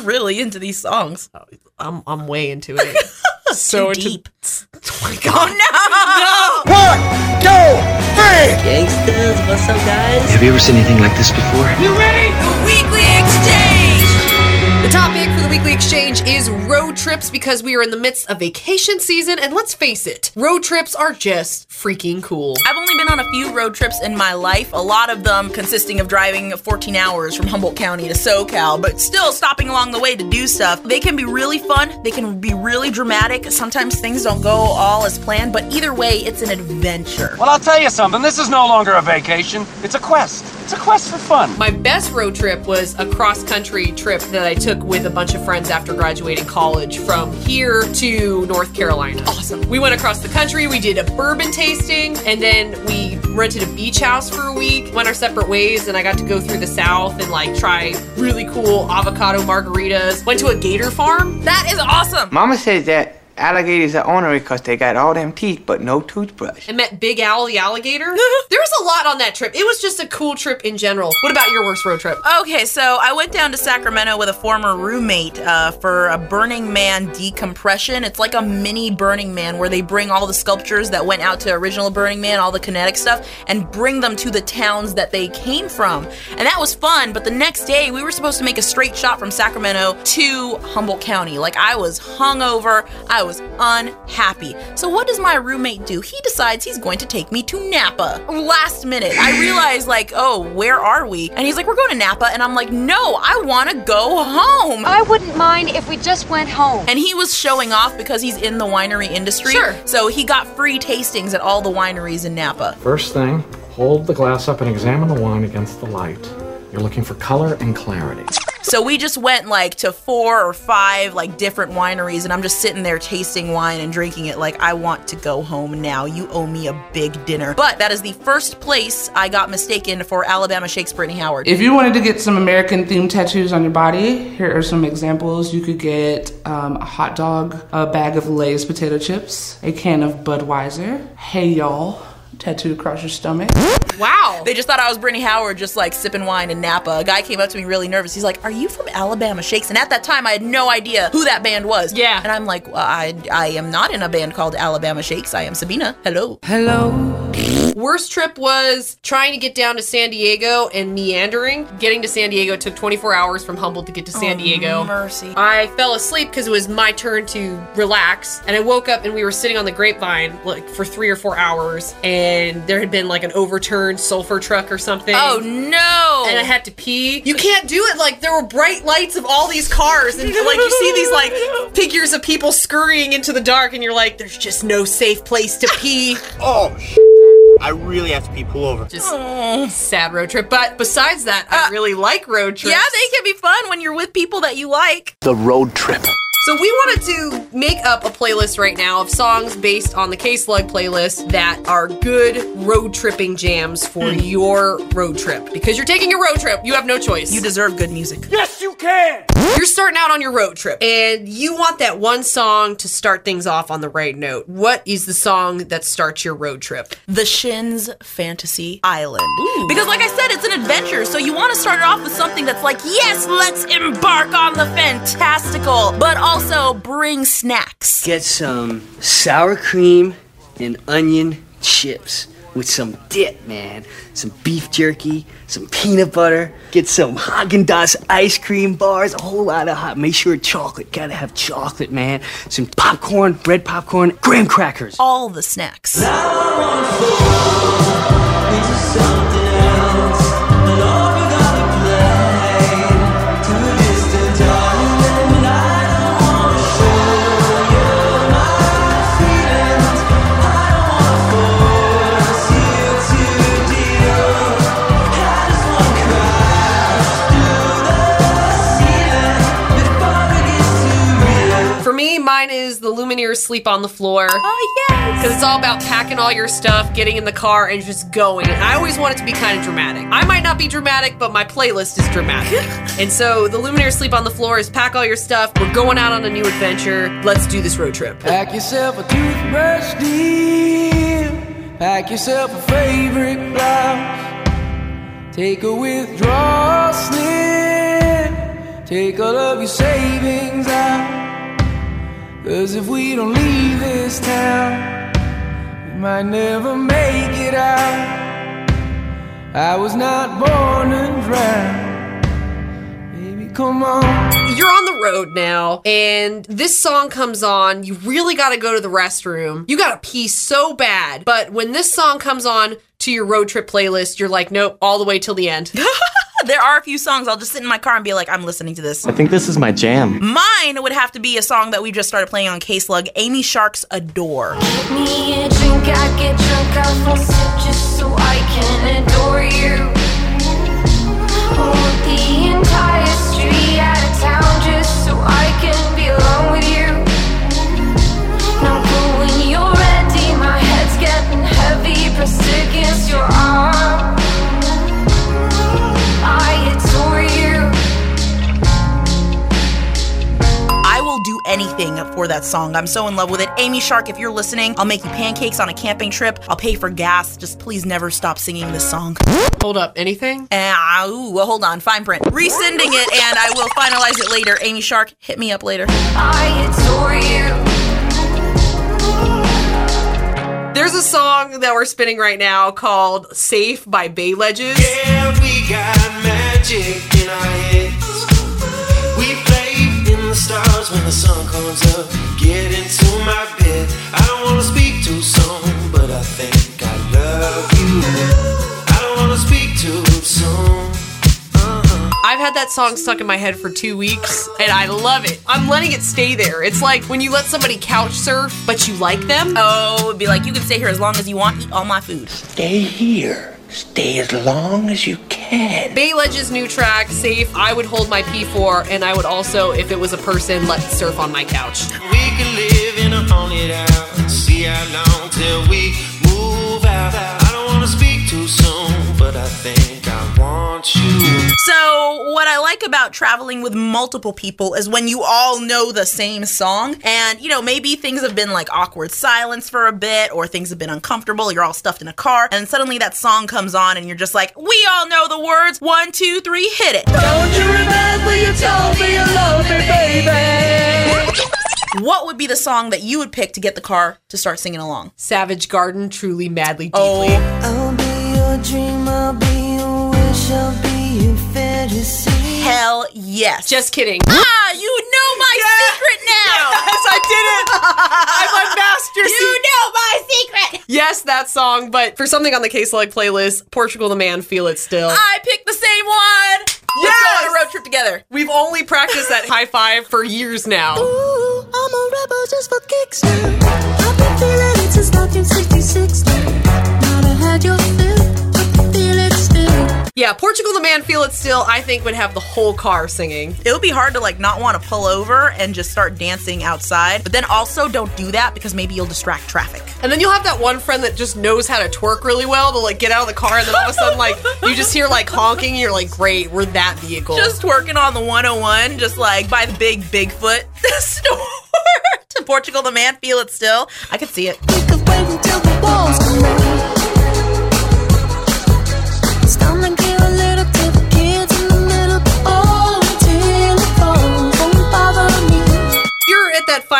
You're really into these songs. Oh, I'm I'm way into it. so Too into deep. Oh my god. Oh, One, two, three. Gangsters, what's up, guys? Have you ever seen anything like this before? You ready? The weekly Exchange! The topic for the Weekly Exchange is road trips because we are in the midst of vacation season, and let's face it, road trips are just freaking cool. I've only been on a few road trips in my life, a lot of them consisting of driving 14 hours from Humboldt County to SoCal, but still stopping along the way to do stuff. They can be really fun, they can be really dramatic. Sometimes things don't go all as planned, but either way, it's an adventure. Well, I'll tell you something. This is no longer a vacation. It's a quest. It's a quest for fun. My best road trip was a cross country trip that I took with a bunch of friends after graduating college from here to North Carolina. Awesome. We went across the country, we did a bourbon tasting, and then we rented a beach house for a week, went our separate ways, and I got to go through the South and like try really cool avocado margaritas. Went to a gator farm. That is awesome! Mama says that alligators are ornery because they got all them teeth but no toothbrush. I met Big Al the alligator. there was a lot on that trip. It was just a cool trip in general. What about your worst road trip? Okay, so I went down to Sacramento with a former roommate uh, for a Burning Man decompression. It's like a mini Burning Man where they bring all the sculptures that went out to original Burning Man, all the kinetic stuff, and bring them to the towns that they came from. And that was fun, but the next day we were supposed to make a straight shot from Sacramento to Humboldt County. Like I was hungover, I was unhappy. So what does my roommate do? He decides he's going to take me to Napa. Last minute, I realize like, oh, where are we? And he's like, we're going to Napa, and I'm like, no, I want to go home. I wouldn't mind if we just went home. And he was showing off because he's in the winery industry. Sure. So he got free tastings at all the wineries in Napa. First thing, hold the glass up and examine the wine against the light. You're looking for color and clarity. So we just went like to four or five like different wineries and I'm just sitting there tasting wine and drinking it like I want to go home now. You owe me a big dinner. But that is the first place I got mistaken for Alabama Shakes Brittany Howard. If you wanted to get some American themed tattoos on your body, here are some examples. You could get um, a hot dog, a bag of Lay's potato chips, a can of Budweiser, hey y'all, tattooed across your stomach. Wow. They just thought I was Brittany Howard, just like sipping wine in Napa. A guy came up to me really nervous. He's like, "Are you from Alabama Shakes?" And at that time, I had no idea who that band was. Yeah. And I'm like, well, "I I am not in a band called Alabama Shakes. I am Sabina. Hello." Hello. Worst trip was trying to get down to San Diego and meandering. Getting to San Diego took 24 hours from Humboldt to get to San oh, Diego. Mercy. I fell asleep because it was my turn to relax, and I woke up and we were sitting on the grapevine like for three or four hours, and there had been like an overturned sulfur truck or something. Oh no! And I had to pee. You can't do it. Like there were bright lights of all these cars, and like you see these like figures of people scurrying into the dark, and you're like, there's just no safe place to pee. Oh, I really have to pee. Pull over. Just sad road trip. But besides that, I uh, really like road trips. yeah, they can be fun when you're with people that you like. The road trip. So we wanted to make up a playlist right now of songs based on the K-Slug playlist that are good road tripping jams for hmm. your road trip. Because you're taking a road trip, you have no choice. You deserve good music. Yes, you can. You're starting out on your road trip and you want that one song to start things off on the right note. What is the song that starts your road trip? The Shins Fantasy Island. Because, like I said, it's an adventure, so you want to start it off with something that's like, yes, let's embark on the fantastical, but also bring snacks. Get some sour cream and onion chips with some dip, man. Some beef jerky, some peanut butter. Get some Haagen-Dazs ice cream bars, a whole lot of hot. Make sure chocolate. Gotta have chocolate, man. Some popcorn, bread popcorn, graham crackers. All the snacks. Lumineers Sleep on the Floor. Oh, yes. Because it's all about packing all your stuff, getting in the car, and just going. And I always want it to be kind of dramatic. I might not be dramatic, but my playlist is dramatic. and so the Lumineers Sleep on the Floor is pack all your stuff. We're going out on a new adventure. Let's do this road trip. Pack yourself a toothbrush deal. Pack yourself a favorite blouse. Take a withdrawal slip. Take all of your savings out. Cause if we don't leave this town, we might never make it out. I was not born to drown. Baby, come on. You're on the road now, and this song comes on. You really got to go to the restroom. You got to pee so bad. But when this song comes on to your road trip playlist, you're like, nope, all the way till the end. there are a few songs I'll just sit in my car and be like, I'm listening to this. I think this is my jam. Mine would have to be a song that we just started playing on K Slug, Amy Shark's Adore. Anything for that song. I'm so in love with it. Amy Shark, if you're listening, I'll make you pancakes on a camping trip. I'll pay for gas. Just please never stop singing this song. Hold up, anything? Uh, ooh, well, hold on, fine print. Resending it, and I will finalize it later. Amy Shark, hit me up later. I adore you. There's a song that we're spinning right now called Safe by Bay Ledges. Yeah, the sun comes up. Get into my bed. I don't wanna speak too soon, but I think I love you. I don't wanna speak too soon. Uh-huh. I've had that song stuck in my head for two weeks and I love it. I'm letting it stay there. It's like when you let somebody couch surf, but you like them. Oh, it'd be like, you can stay here as long as you want, eat all my food. Stay here. Stay as long as you can. Bay Ledge's new track, Safe, I would hold my P4, and I would also, if it was a person, let surf on my couch. We could live in a haunted house. See how long till we move out. I don't wanna speak too soon, but I think I want you. So, what I like about traveling with multiple people is when you all know the same song, and you know, maybe things have been like awkward silence for a bit, or things have been uncomfortable, you're all stuffed in a car, and suddenly that song comes on, and you're just like, we all know the words, one, two, three, hit it. Don't you remember you told me you love me, baby? What would be the song that you would pick to get the car to start singing along? Savage Garden, truly, madly, deeply. Oh. Hell yes. Just kidding. Ah, you know my secret now. Yes, I did it. I'm a master. You know my secret. Yes, that song, but for something on the K-Slug playlist, Portugal the Man, Feel It Still. I picked the same one. Let's go on a road trip together. We've only practiced that high five for years now. Ooh, I'm a rebel just for kicks now. I've been feeling it since 1966 now. Now I had your Yeah, Portugal the Man, Feel It Still, I think would have the whole car singing. It would be hard to like not want to pull over and just start dancing outside. But then also don't do that because maybe you'll distract traffic. And then you'll have that one friend that just knows how to twerk really well to like get out of the car and then all of a sudden like you just hear like honking and you're like, great, we're that vehicle. Just working on the 101, just like by the big Bigfoot store. to Portugal the man, feel it still. I could see it.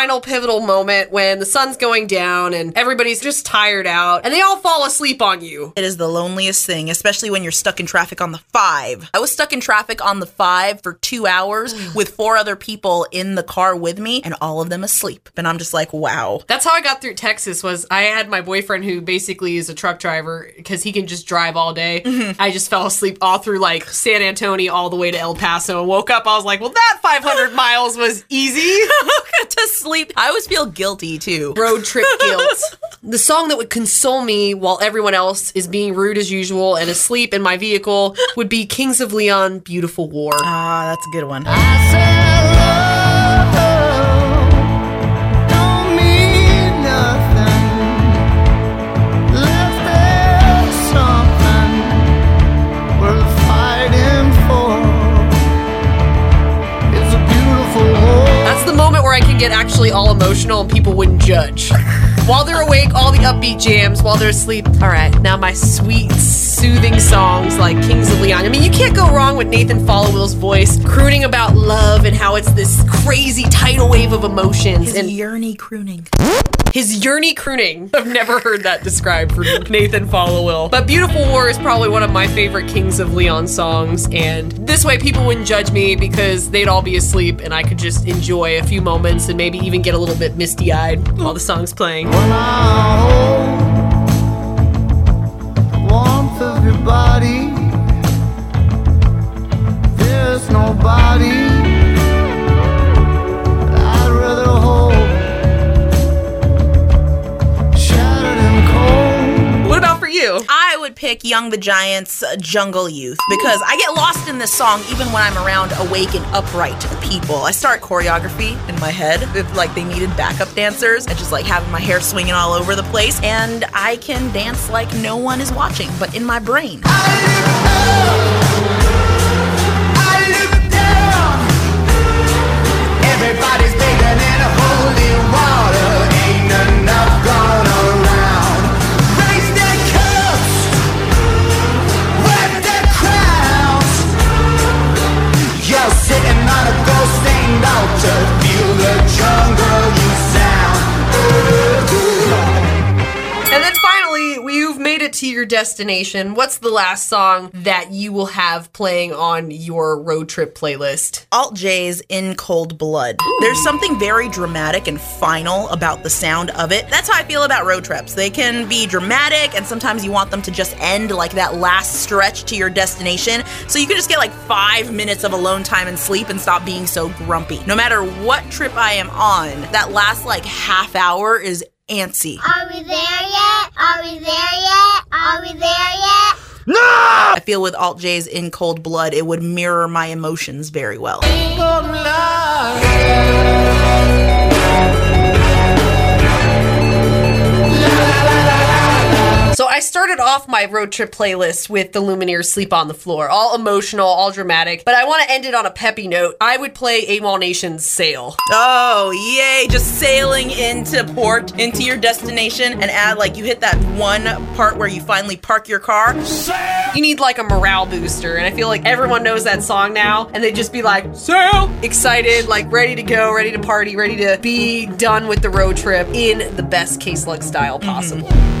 Final pivotal moment when the sun's going down and everybody's just tired out and they all fall asleep on you. It is the loneliest thing, especially when you're stuck in traffic on the five. I was stuck in traffic on the five for two hours with four other people in the car with me and all of them asleep. And I'm just like, wow. That's how I got through Texas was I had my boyfriend who basically is a truck driver because he can just drive all day. Mm-hmm. I just fell asleep all through like San Antonio all the way to El Paso and woke up. I was like, well, that 500 miles was easy. to sleep. I always feel guilty too. Road trip guilt. the song that would console me while everyone else is being rude as usual and asleep in my vehicle would be Kings of Leon, Beautiful War. Ah, that's a good one. Get actually all emotional and people wouldn't judge. While they're awake, all the upbeat jams. While they're asleep, all right. Now my sweet, soothing songs like Kings of Leon. I mean, you can't go wrong with Nathan Followill's voice, crooning about love and how it's this crazy tidal wave of emotions. His and yearny crooning. his yearny crooning. I've never heard that described for Nathan Followill. But Beautiful War is probably one of my favorite Kings of Leon songs, and this way people wouldn't judge me because they'd all be asleep and I could just enjoy a few moments and maybe even get a little bit misty eyed while the song's playing. Warmth of your body. There's nobody I'd rather hold. Shattered and cold. What about for you? I would pick Young the Giant's Jungle Youth because I get lost in this song even when I'm around awake and upright people. I start choreography in my head if like they needed backup dancers and just like having my hair swinging all over the place and I can dance like no one is watching but in my brain. Gold-stained your destination. What's the last song that you will have playing on your road trip playlist? Alt J's In Cold Blood. There's something very dramatic and final about the sound of it. That's how I feel about road trips. They can be dramatic, and sometimes you want them to just end like that last stretch to your destination. So you can just get like five minutes of alone time and sleep and stop being so grumpy. No matter what trip I am on, that last like half hour is antsy. Are we there yet? Are we there yet? Are we there yet? No! I feel with Alt J's In Cold Blood, it would mirror my emotions very well. So I started off my road trip playlist with the Lumineers Sleep on the Floor, all emotional, all dramatic, but I want to end it on a peppy note. I would play AWOLNATION's Sail. Oh, yay. Just sailing into port, into your destination, and add like you hit that one part where you finally park your car. Sail! You need like a morale booster, and I feel like everyone knows that song now, and they'd just be like, Sail! Excited, like ready to go, ready to party, ready to be done with the road trip in the best K-Slug style possible. Mm-hmm.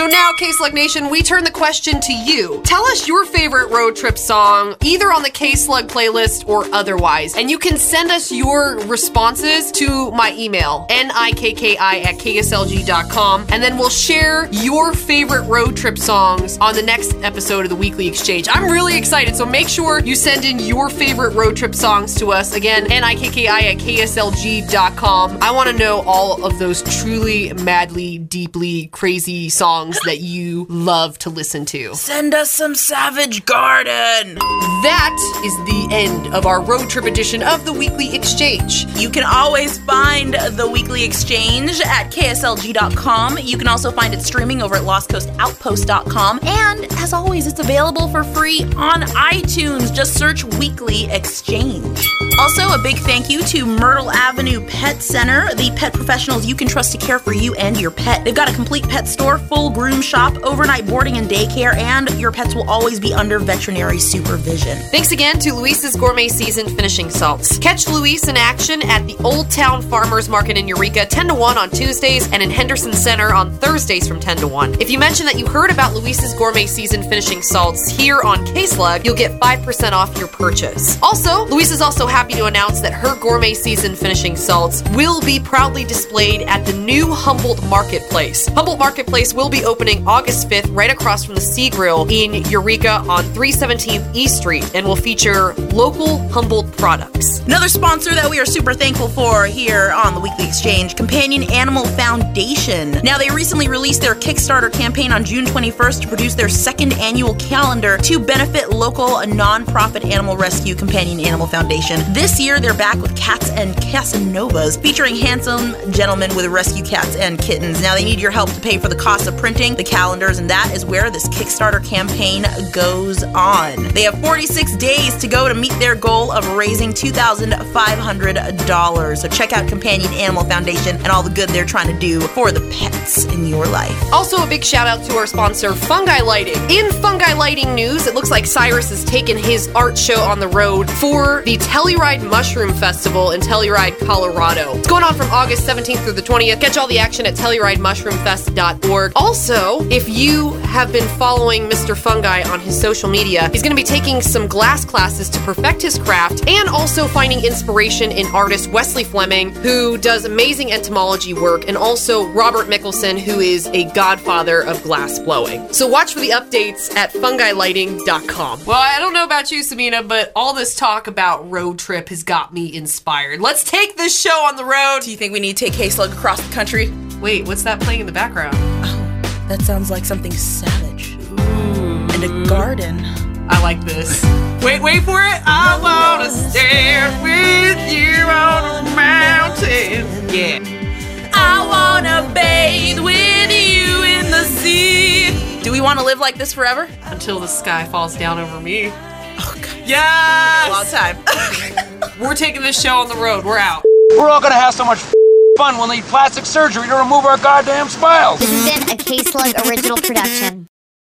So now, K-Slug Nation, we turn the question to you. Tell us your favorite road trip song, either on the K-Slug playlist or otherwise. And you can send us your responses to my email, nikki at kslg.com. And then we'll share your favorite road trip songs on the next episode of the Weekly Exchange. I'm really excited, so make sure you send in your favorite road trip songs to us. Again, nikki at kslg.com. I want to know all of those truly, madly, deeply crazy songs that you love to listen to. Send us some Savage Garden. That is the end of our road trip edition of the Weekly Exchange. You can always find the Weekly Exchange at kslg.com. You can also find it streaming over at lostcoastoutpost.com. And as always, it's available for free on iTunes. Just search Weekly Exchange. Also, a big thank you to Myrtle Avenue Pet Center, the pet professionals you can trust to care for you and your pet. They've got a complete pet store, full groom shop, overnight boarding and daycare, and your pets will always be under veterinary supervision. Thanks again to Louise's Gourmet Season Finishing Salts. Catch Louise in action at the Old Town Farmers Market in Eureka 10 to 1 on Tuesdays and in Henderson Center on Thursdays from 10 to 1. If you mention that you heard about Louise's Gourmet Season Finishing Salts here on K-Slug, you'll get 5% off your purchase. Also, Louise is also happy to announce that her Gourmet Season Finishing Salts will be proudly displayed at the new Humboldt Marketplace. Humboldt Marketplace will be opening August 5th right across from the Sea Grill in Eureka on 317th East Street and will feature local Humboldt products. Another sponsor that we are super thankful for here on the Weekly Exchange, Companion Animal Foundation. Now, they recently released their Kickstarter campaign on June 21st to produce their second annual calendar to benefit local nonprofit animal rescue Companion Animal Foundation. This year, they're back with Cats and Casanovas, featuring handsome gentlemen with rescue cats and kittens. Now, they need your help to pay for the cost of printing the calendars, and that is where this Kickstarter campaign goes on. They have 46 days to go to meet their goal of raising $2,500. So check out Companion Animal Foundation and all the good they're trying to do for the pets in your life. Also, a big shout out to our sponsor, Fungi Lighting. In Fungi Lighting news, it looks like Cyrus has taken his art show on the road for the Telluride Mushroom Festival in Telluride, Colorado. It's going on from August 17th through the 20th. Catch all the action at TellurideMushroomFest.org. Also, if you have been following Mr. Fungi on his social media, he's going to be taking some glass classes to perfect his craft and also finding inspiration in artist Wesley Fleming, who does amazing entomology work, and also Robert Mickelsen, who is a godfather of glass blowing. So watch for the updates at fungilighting.com. Well, I don't know about you, Samina, but all this talk about road trip has got me inspired. Let's take this show on the road. Do you think we need to take K-Slug across the country? Wait, what's that playing in the background? That sounds like something savage. And a mm. garden. I like this. Wait, wait for it. I wanna stand with you on a mountain. Yeah. I wanna bathe with you in the sea. Do we want to live like this forever? Until the sky falls down over me. Oh, God. Yes! Long time. We're taking this show on the road. We're out. We're all gonna have so much fun we'll need plastic surgery to remove our goddamn smiles. This has been a K Slug original production.